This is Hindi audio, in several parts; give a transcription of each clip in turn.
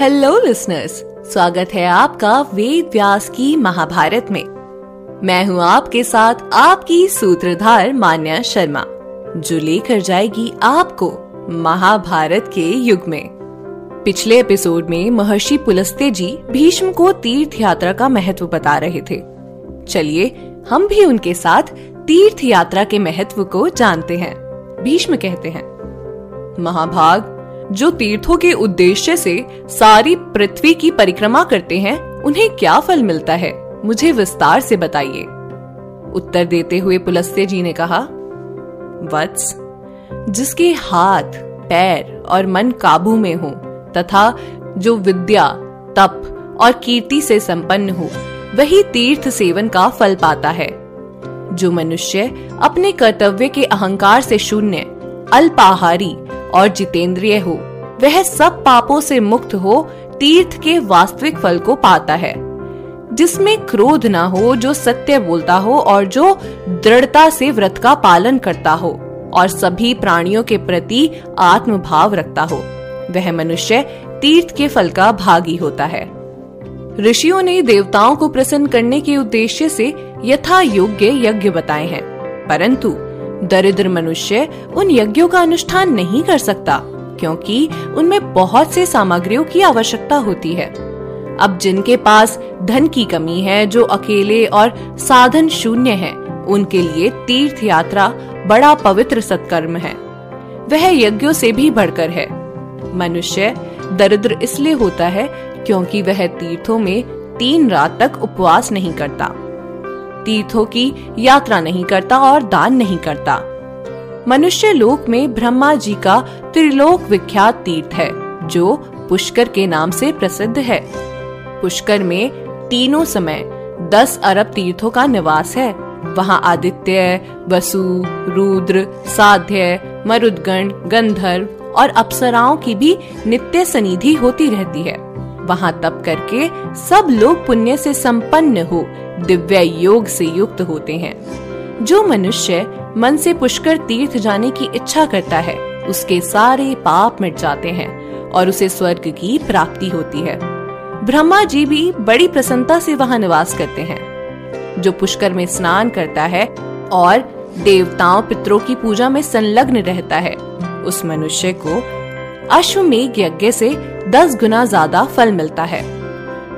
हेलो लिसनर्स स्वागत है आपका वेद व्यास की महाभारत में। मैं हूँ आपके साथ आपकी सूत्रधार मान्या शर्मा, जो लेकर जाएगी आपको महाभारत के युग में। पिछले एपिसोड में महर्षि पुलस्ते जी भीष्म को तीर्थ यात्रा का महत्व बता रहे थे। चलिए, हम भी उनके साथ तीर्थ यात्रा के महत्व को जानते हैं। भीष्म कहते हैं, महाभाग जो तीर्थों के उद्देश्य से सारी पृथ्वी की परिक्रमा करते हैं, उन्हें क्या फल मिलता है? मुझे विस्तार से बताइए। उत्तर देते हुए पुलस्त्य जी ने कहा, वत्स, जिसके हाथ, पैर और मन काबू में हो, तथा जो विद्या, तप और कीर्ति से संपन्न हो, वही तीर्थ सेवन का फल पाता है। जो मनुष्य अपने कर्तव्य के अहंकार से शून्य, अल्पाहारी और जितेंद्रिय हो। वह सब पापों से मुक्त हो, तीर्थ के वास्तविक फल को पाता है। जिसमें क्रोध ना हो, जो सत्य बोलता हो और जो दृढ़ता से व्रत का पालन करता हो, और सभी प्राणियों के प्रति आत्म भाव रखता हो, वह मनुष्य तीर्थ के फल का भागी होता है। ऋषियों ने देवताओं को प्रसन्न करने के उद्देश्य से यथा योग्य यज्ञ बताए हैं, परंतु दरिद्र मनुष्य उन यज्ञों का अनुष्ठान नहीं कर सकता, क्योंकि उनमें बहुत से सामग्रियों की आवश्यकता होती है। अब जिनके पास धन की कमी है, जो अकेले और साधन शून्य है, उनके लिए तीर्थ यात्रा बड़ा पवित्र सत्कर्म है। वह यज्ञों से भी बढ़कर है। मनुष्य दरिद्र इसलिए होता है, क्योंकि वह तीर्थों में तीन रात तक उपवास नहीं करता। तीर्थों की यात्रा नहीं करता और दान नहीं करता। मनुष्य लोक में ब्रह्मा जी का त्रिलोक विख्यात तीर्थ है, जो पुष्कर के नाम से प्रसिद्ध है। पुष्कर में तीनों समय दस अरब तीर्थों का निवास है। वहाँ आदित्य, वसु, रुद्र, साध्य, मरुदगण, गंधर्व और अप्सराओं की भी नित्य सनिधि होती रहती है। वहाँ तप करके सब लोग पुण्य से संपन्न हो, दिव्य योग से युक्त होते हैं। जो मनुष्य मन से पुष्कर तीर्थ जाने की इच्छा करता है, उसके सारे पाप मिट जाते हैं और उसे स्वर्ग की प्राप्ति होती है। ब्रह्मा जी भी बड़ी प्रसन्नता से वहाँ निवास करते हैं। जो पुष्कर में स्नान करता है और देवताओं पितरों की पूजा में संलग्न रहता है, उस मनुष्य को अश्वमेघ यज्ञ से दस गुना ज़्यादा फल मिलता है।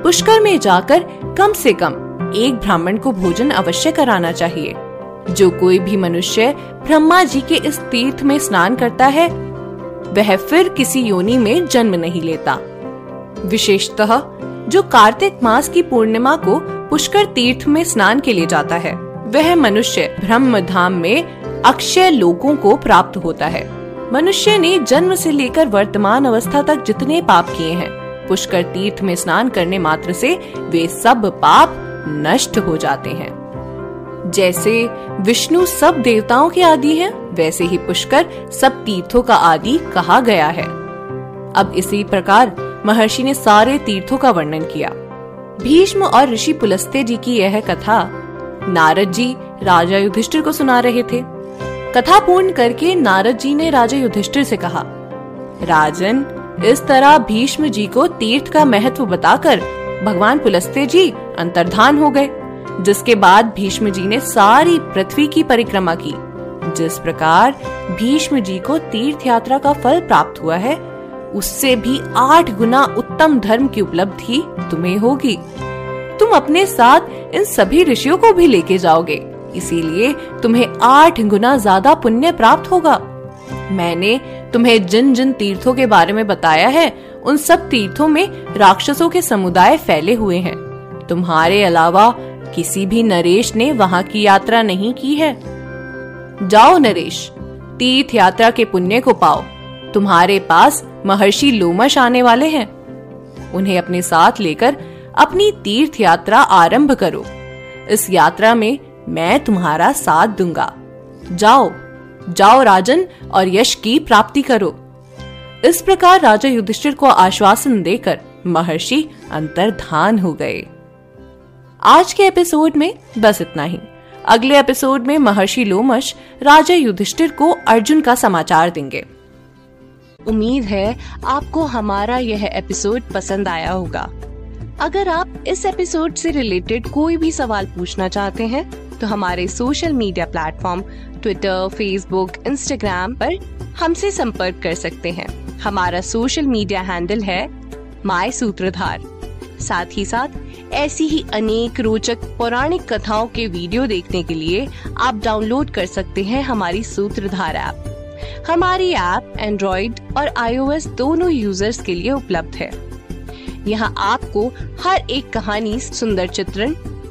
पुष्कर में जाकर कम से कम एक ब्राह्मण को भोजन अवश्य कराना चाहिए। जो कोई भी मनुष्य ब्रह्मा जी के इस तीर्थ में स्नान करता है, वह फिर किसी योनि में जन्म नहीं लेता। विशेषतः जो कार्तिक मास की पूर्णिमा को पुष्कर तीर्थ में स्नान के लिए जाता है, वह मनुष्य ब्रह्म धाम में अक्षय लोकों को प्राप्त होता है। मनुष्य ने जन्म से लेकर वर्तमान अवस्था तक जितने पाप किए हैं पुष्कर तीर्थ में स्नान करने मात्र से वे सब पाप नष्ट हो जाते हैं। जैसे विष्णु सब देवताओं के आदि हैं, वैसे ही पुष्कर सब तीर्थों का आदि कहा गया है। अब इसी प्रकार महर्षि ने सारे तीर्थों का वर्णन किया। भीष्म और ऋषि पुलस्ते जी की यह कथा नारद जी राजा युधिष्ठिर को सुना रहे थे। कथा पूर्ण करके नारद जी ने राजा युधिष्ठिर से कहा, राजन, इस तरह भीष्म जी को तीर्थ का महत्व बताकर भगवान पुलस्ते जी अंतर्धान हो गए, जिसके बाद भीष्म जी ने सारी पृथ्वी की परिक्रमा की। जिस प्रकार भीष्म जी को तीर्थ यात्रा का फल प्राप्त हुआ है, उससे भी आठ गुना उत्तम धर्म की उपलब्धि तुम्हें होगी। तुम अपने साथ इन सभी ऋषियों को भी लेके जाओगे। इसीलिए तुम्हें आठ गुना ज़्यादा पुण्य प्राप्त होगा। मैंने तुम्हें जिन जिन तीर्थों के बारे में बताया है, उन सब तीर्थों में राक्षसों के समुदाय फैले हुए हैं। तुम्हारे अलावा किसी भी नरेश ने वहाँ की यात्रा नहीं की है। जाओ नरेश, तीर्थ यात्रा के पुण्य को पाओ। तुम्हारे पास महर्षि लोमश आने वाले हैं। उन्हें अपने साथ लेकर अपनी तीर्थ यात्रा आरंभ करो। इस यात्रा में मैं तुम्हारा साथ दूँगा। जाओ जाओ राजन और यश की प्राप्ति करो। इस प्रकार राजा युधिष्ठिर को आश्वासन देकर महर्षि अंतर्धान हो गए। आज के एपिसोड में बस इतना ही। अगले एपिसोड में महर्षि लोमश राजा युधिष्ठिर को अर्जुन का समाचार देंगे। उम्मीद है आपको हमारा यह एपिसोड पसंद आया होगा। अगर आप इस एपिसोड से रिलेटेड कोई भी सवाल पूछना चाहते हैं तो हमारे social media platform Twitter Facebook Instagram पर हमसे संपर्क कर सकते हैं। हमारा सोशल मीडिया हैंडल है माई सूत्रधार साथ ही साथ, ऐसी ही अनेक रोचक पौराणिक कथाओं के वीडियो देखने के लिए आप डाउनलोड कर सकते हैं हमारी सूत्रधार ऐप हमारी ऐप एंड्रॉइड और आईओएस दोनों यूज़र्स के लिए उपलब्ध है। यहाँ आपको हर एक कहानी, सुंदर चित्रण